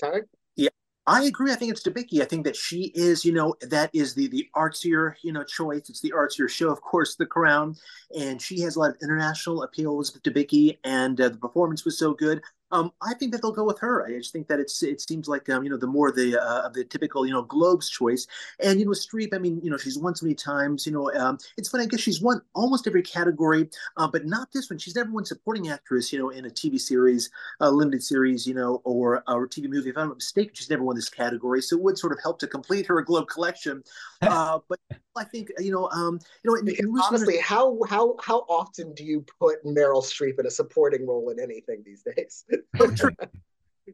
Tyler? Yeah. I agree. I think it's Debicki. I think that she is, you know, that is the the artsier, you know, choice. It's the artsier show, of course, The Crown, and she has a lot of international appeal, with Debicki, and uh, the performance was so good. Um, I think that they'll go with her. I just think that it's it seems like um, you know the more the uh, the typical you know Globes choice, and you know Streep. I mean you know she's won so many times. You know um, it's funny. I guess she's won almost every category, uh, but not this one. She's never won supporting actress. You know in a TV series, a limited series. You know or or TV movie. If I'm not mistaken, she's never won this category. So it would sort of help to complete her Globe collection. Uh, but I think you know um, you know honestly, how how how often do you put Meryl Streep in a supporting role in anything these days? oh,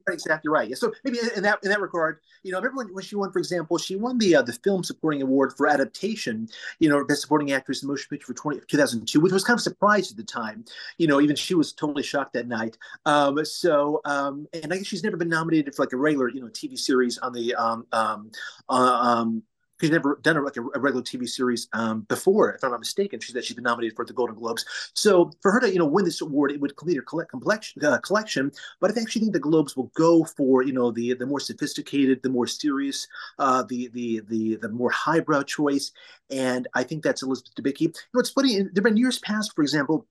exactly right. Yeah. So maybe in that in that regard, you know, remember when, when she won, for example, she won the uh, the film supporting award for adaptation, you know, best supporting actress in motion picture for 20, 2002, which was kind of surprised at the time. You know, even she was totally shocked that night. Um, so, um, and I guess she's never been nominated for like a regular, you know, TV series on the um, um, uh, um, she's never done a, like a, regular TV series um, before, if I'm not mistaken. She's that she's been nominated for the Golden Globes. So for her to you know win this award, it would complete her collect, collection, uh, collection. But I actually think the Globes will go for you know the the more sophisticated, the more serious, uh, the the the the more highbrow choice. And I think that's Elizabeth Debicki. You know, it's funny. There have been years past, for example,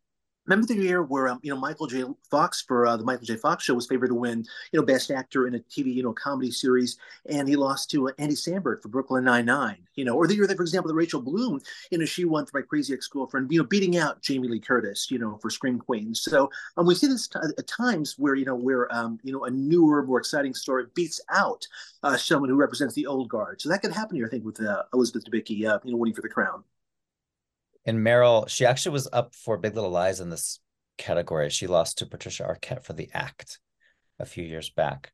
Remember the year where um, you know Michael J. Fox for uh, the Michael J. Fox show was favored to win you know Best Actor in a TV you know comedy series, and he lost to uh, Andy Samberg for Brooklyn Nine Nine. You know, or the year that, for example, that Rachel Bloom, you know, she won for My Crazy Ex Girlfriend, you know, beating out Jamie Lee Curtis, you know, for Scream Queens. So um, we see this t- at times where you know where um, you know a newer, more exciting story beats out uh, someone who represents the old guard. So that could happen here, I think, with uh, Elizabeth Debicki, uh, you know, winning for the crown and Meryl, she actually was up for Big Little Lies in this category. She lost to Patricia Arquette for The Act a few years back.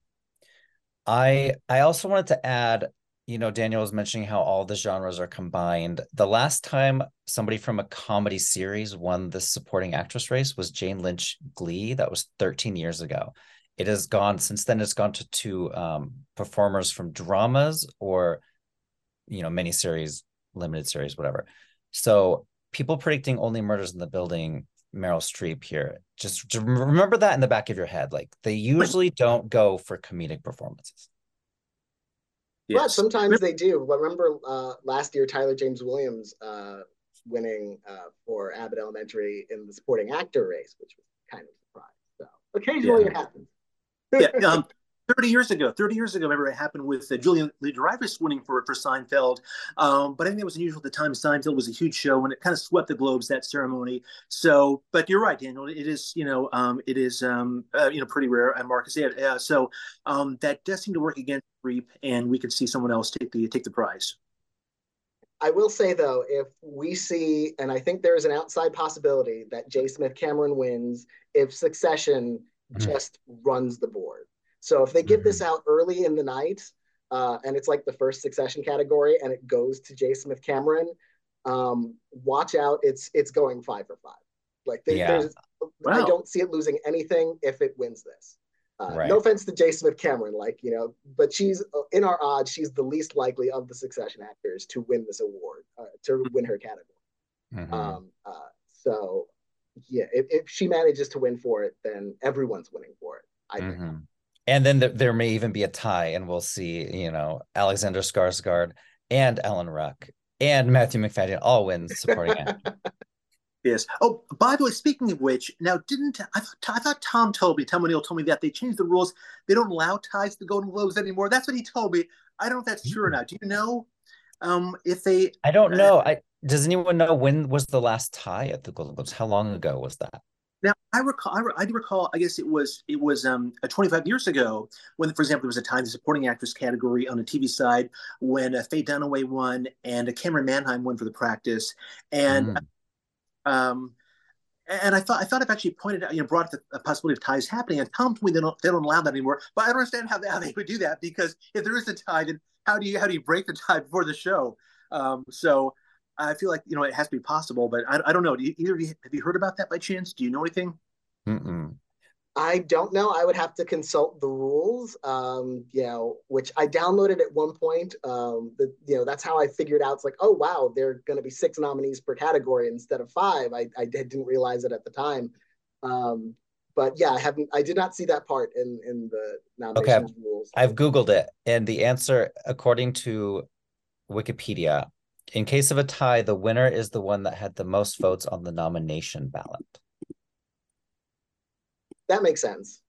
I I also wanted to add, you know, Daniel was mentioning how all the genres are combined. The last time somebody from a comedy series won the supporting actress race was Jane Lynch Glee. That was 13 years ago. It has gone since then. It's gone to two um, performers from dramas or, you know, miniseries, limited series, whatever. So people predicting only murders in the building Meryl Streep here. Just remember that in the back of your head. Like they usually don't go for comedic performances. Yes. But sometimes they do. But remember uh, last year, Tyler James Williams uh, winning uh, for Abbott Elementary in the supporting actor race, which was kind of a surprise. So occasionally yeah. it happens. yeah, um, 30 years ago, 30 years ago, remember it happened with uh, Julia Louis-Dreyfus winning for for Seinfeld. Um, but I think it was unusual at the time. Seinfeld was a huge show and it kind of swept the globes that ceremony. So, but you're right, Daniel. It is, you know, um, it is, um, uh, you know, pretty rare. And Marcus, yeah. Uh, so um, that does seem to work against Streep, and we could see someone else take the take the prize. I will say though, if we see, and I think there is an outside possibility that J. Smith Cameron wins if Succession mm-hmm. just runs the board. So if they give mm-hmm. this out early in the night, uh, and it's like the first Succession category, and it goes to J. Smith Cameron, um, watch out! It's it's going five for five. Like they, yeah. wow. I don't see it losing anything if it wins this. Uh, right. No offense to J. Smith Cameron, like you know, but she's uh, in our odds. She's the least likely of the Succession actors to win this award, uh, to win her category. Mm-hmm. Um, uh, so, yeah, if, if, she manages to win for it, then everyone's winning for it. I think. Mm-hmm and then there, there may even be a tie, and we'll see, you know, Alexander Skarsgård and Alan Ruck and Matthew Macfadyen all win supporting actor. Yes. Oh, by the way, speaking of which, now didn't I thought, I thought Tom told me, Tom O'Neill told me that they changed the rules. They don't allow ties to the Golden Globes anymore. That's what he told me. I don't know if that's true or not. Do you know um, if they? I don't know. I does anyone know when was the last tie at the Golden Globes? How long ago was that? Now I recall, I, I recall, I guess it was it was um, 25 years ago when, for example, there was a time the supporting actress category on the TV side when uh, Faye Dunaway won and uh, Camryn Manheim won for the practice, and mm. um, and I thought I thought I've actually pointed out, you know, brought the, the possibility of ties happening, and Tom told me they don't they don't allow that anymore. But I don't understand how they, how they would do that because if there is a tie, then how do you how do you break the tie before the show? Um, so I feel like you know it has to be possible, but I, I don't know. Do you, either of you have you heard about that by chance? Do you know anything? Mm-mm. I don't know. I would have to consult the rules. Um, you know, which I downloaded at one point. Um, the, you know, that's how I figured out. It's like, oh wow, there are going to be six nominees per category instead of five. I, I didn't realize it at the time. Um, but yeah, I haven't. I did not see that part in in the nominations okay. rules. I've googled it, and the answer, according to Wikipedia, in case of a tie, the winner is the one that had the most votes on the nomination ballot. That makes sense.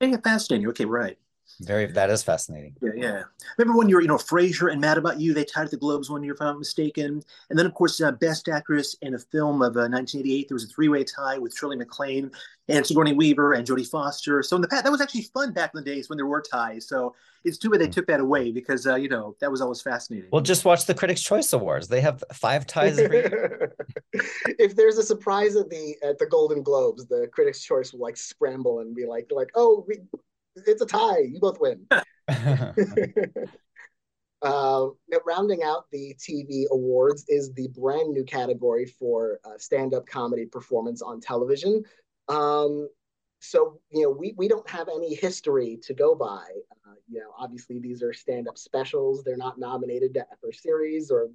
Yeah, fascinating. Okay, right. Very, that is fascinating. Yeah, yeah. Remember when you were, you know, Frasier and Mad About You? They tied the Globes one year, if I'm not mistaken. And then, of course, uh, Best Actress in a film of uh, 1988. There was a three-way tie with Shirley MacLaine and Sigourney Weaver and Jodie Foster. So in the past, that was actually fun back in the days when there were ties. So it's too bad they mm. took that away because uh, you know that was always fascinating. Well, just watch the Critics' Choice Awards. They have five ties every year. if there's a surprise at the at the Golden Globes, the Critics' Choice will like scramble and be like, like, oh, we, it's a tie. You both win. uh, rounding out the TV awards is the brand new category for uh, stand-up comedy performance on television. Um, so you know, we we don't have any history to go by. Uh, you know, obviously these are stand-up specials. They're not nominated for series or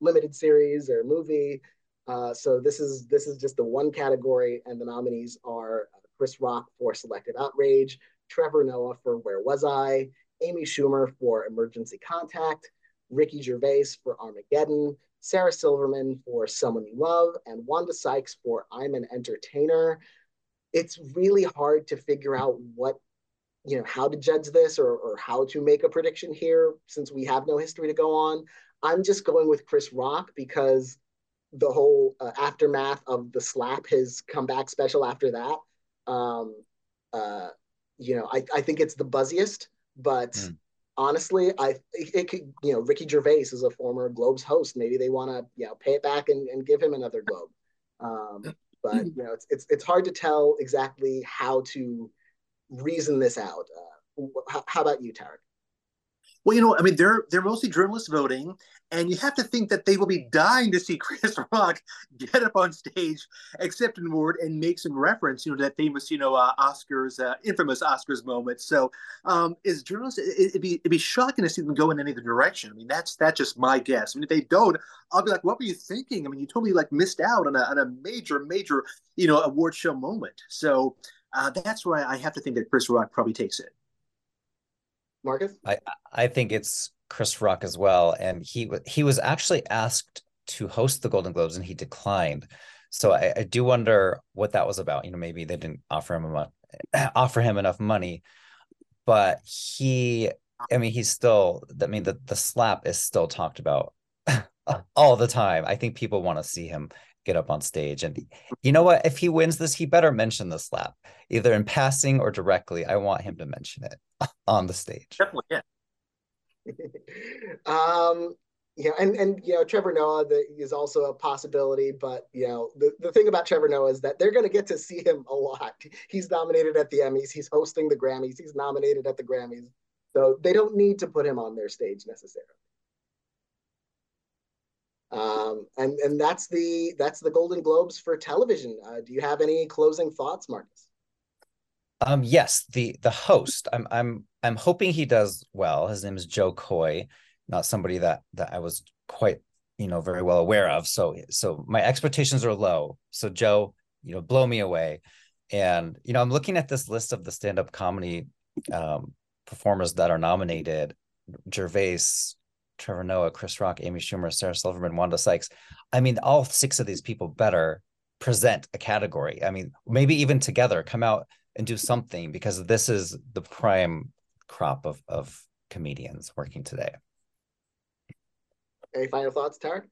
limited series or movie. Uh, so this is this is just the one category, and the nominees are uh, Chris Rock for Selective Outrage, Trevor Noah for Where Was I, Amy Schumer for Emergency Contact, Ricky Gervais for Armageddon, Sarah Silverman for Someone You Love, and Wanda Sykes for I'm an Entertainer. It's really hard to figure out what, you know, how to judge this or, or how to make a prediction here since we have no history to go on. I'm just going with Chris Rock because the whole uh, aftermath of the slap, his comeback special after that. Um, uh, you know, I, I think it's the buzziest, but mm. honestly, I it, it, could, you know, Ricky Gervais is a former Globes host. Maybe they want to, you know, pay it back and, and give him another Globe. Um, but you know, it's, it's it's hard to tell exactly how to reason this out. Uh, how, how about you, Tariq? Well, you know, I mean, they're they're mostly journalists voting, and you have to think that they will be dying to see Chris Rock get up on stage, accept an award, and make some reference, you know, to that famous, you know, uh, Oscars, uh, infamous Oscars moment. So, um, as journalists, it, would be it'd be shocking to see them go in any other direction. I mean, that's that's just my guess. I mean, if they don't, I'll be like, what were you thinking? I mean, you totally like missed out on a on a major, major, you know, award show moment. So. Uh, that's why I have to think that Chris Rock probably takes it. Marcus? I I think it's Chris Rock as well, and he he was actually asked to host the Golden Globes and he declined. So I, I do wonder what that was about. You know, maybe they didn't offer him a, offer him enough money, but he, I mean, he's still. I mean, the the slap is still talked about all the time. I think people want to see him get up on stage. And you know what? If he wins this, he better mention the slap, either in passing or directly. I want him to mention it on the stage. Definitely, yeah. um, yeah, and and you know Trevor Noah the, is also a possibility, but you know the, the thing about Trevor Noah is that they're going to get to see him a lot. He's nominated at the Emmys, he's hosting the Grammys, he's nominated at the Grammys, so they don't need to put him on their stage necessarily. Um, and and that's the that's the Golden Globes for television. Uh, do you have any closing thoughts, Marcus? Um, yes, the the host. I'm I'm I'm hoping he does well. His name is Jo Koy, not somebody that that I was quite you know very well aware of. So so my expectations are low. So Joe, you know, blow me away. And you know, I'm looking at this list of the stand up comedy um, performers that are nominated. Gervais, Trevor Noah, Chris Rock, Amy Schumer, Sarah Silverman, Wanda Sykes. I mean, all six of these people better present a category. I mean, maybe even together come out and do something because this is the prime crop of of comedians working today. Any final thoughts, Tariq?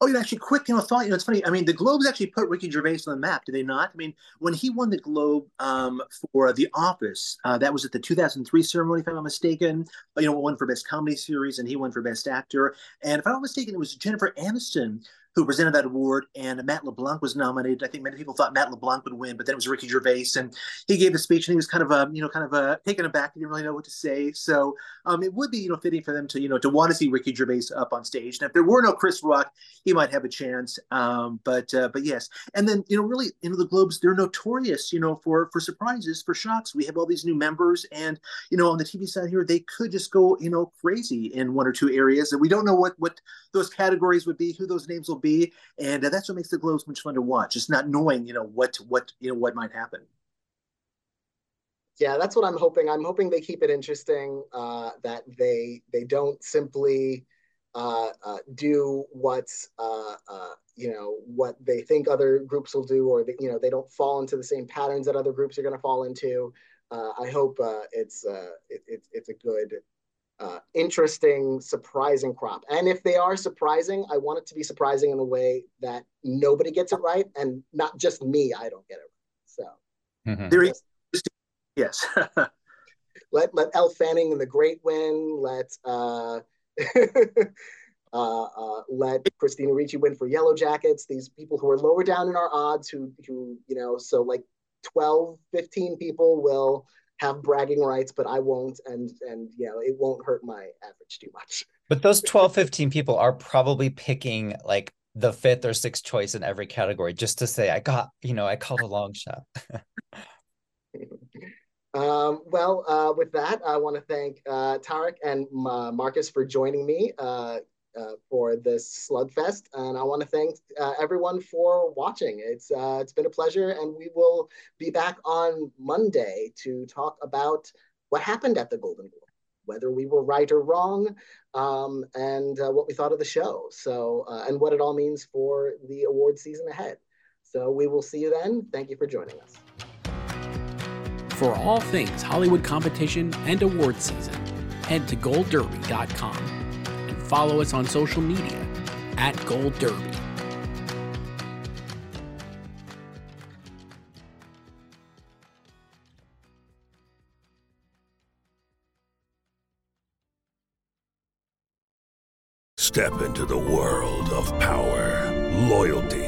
Oh, you actually, quick, you know, thought. You know, it's funny. I mean, the Globes actually put Ricky Gervais on the map, did they not? I mean, when he won the Globe um, for The Office, uh, that was at the 2003 ceremony, if I'm not mistaken. You know, won for Best Comedy Series, and he won for Best Actor. And if I'm not mistaken, it was Jennifer Aniston who presented that award, and Matt LeBlanc was nominated. I think many people thought Matt LeBlanc would win, but then it was Ricky Gervais, and he gave a speech, and he was kind of, uh, you know, kind of uh, taken aback. He didn't really know what to say. So um, it would be, you know, fitting for them to, you know, to want to see Ricky Gervais up on stage. And if there were no Chris Rock, he might have a chance. Um, but uh, but yes, and then you know, really, you know, the Globes they're notorious, you know, for for surprises, for shocks. We have all these new members, and you know, on the TV side here, they could just go, you know, crazy in one or two areas, and we don't know what what those categories would be, who those names will be, and uh, that's what makes the Globes much fun to watch. Just not knowing, you know, what what you know what might happen. yeah, that's what I'm hoping. I'm hoping they keep it interesting. Uh, that they they don't simply uh, uh, do what's uh, uh, you know what they think other groups will do, or that you know they don't fall into the same patterns that other groups are going to fall into. Uh, I hope uh, it's uh, it, it's it's a good, uh, interesting, surprising crop. And if they are surprising, I want it to be surprising in a way that nobody gets it right, and not just me. I don't get it right. So Mhm. There is, yes. let let Elle Fanning and the Great win. Let uh, uh, uh, let Christina Ricci win for Yellow Jackets. These people who are lower down in our odds, who who you know, so like 12, 15 people will have bragging rights, but I won't, and and you know, it won't hurt my average too much. But those 12, 15 people are probably picking like the fifth or sixth choice in every category just to say, I got, you know, I called a long shot. Um, well, uh, with that, I want to thank uh, Tariq and uh, Marcus for joining me uh, for this slugfest, and I want to thank uh, everyone for watching. It's uh, it's been a pleasure, and we will be back on Monday to talk about what happened at the Golden Globe, whether we were right or wrong, um, and uh, what we thought of the show. So, uh, and what it all means for the award season ahead. So, we will see you then. Thank you for joining us. For all things Hollywood competition and award season, head to goldderby.com follow us on social media at Gold Derby. Step into the world of power, loyalty,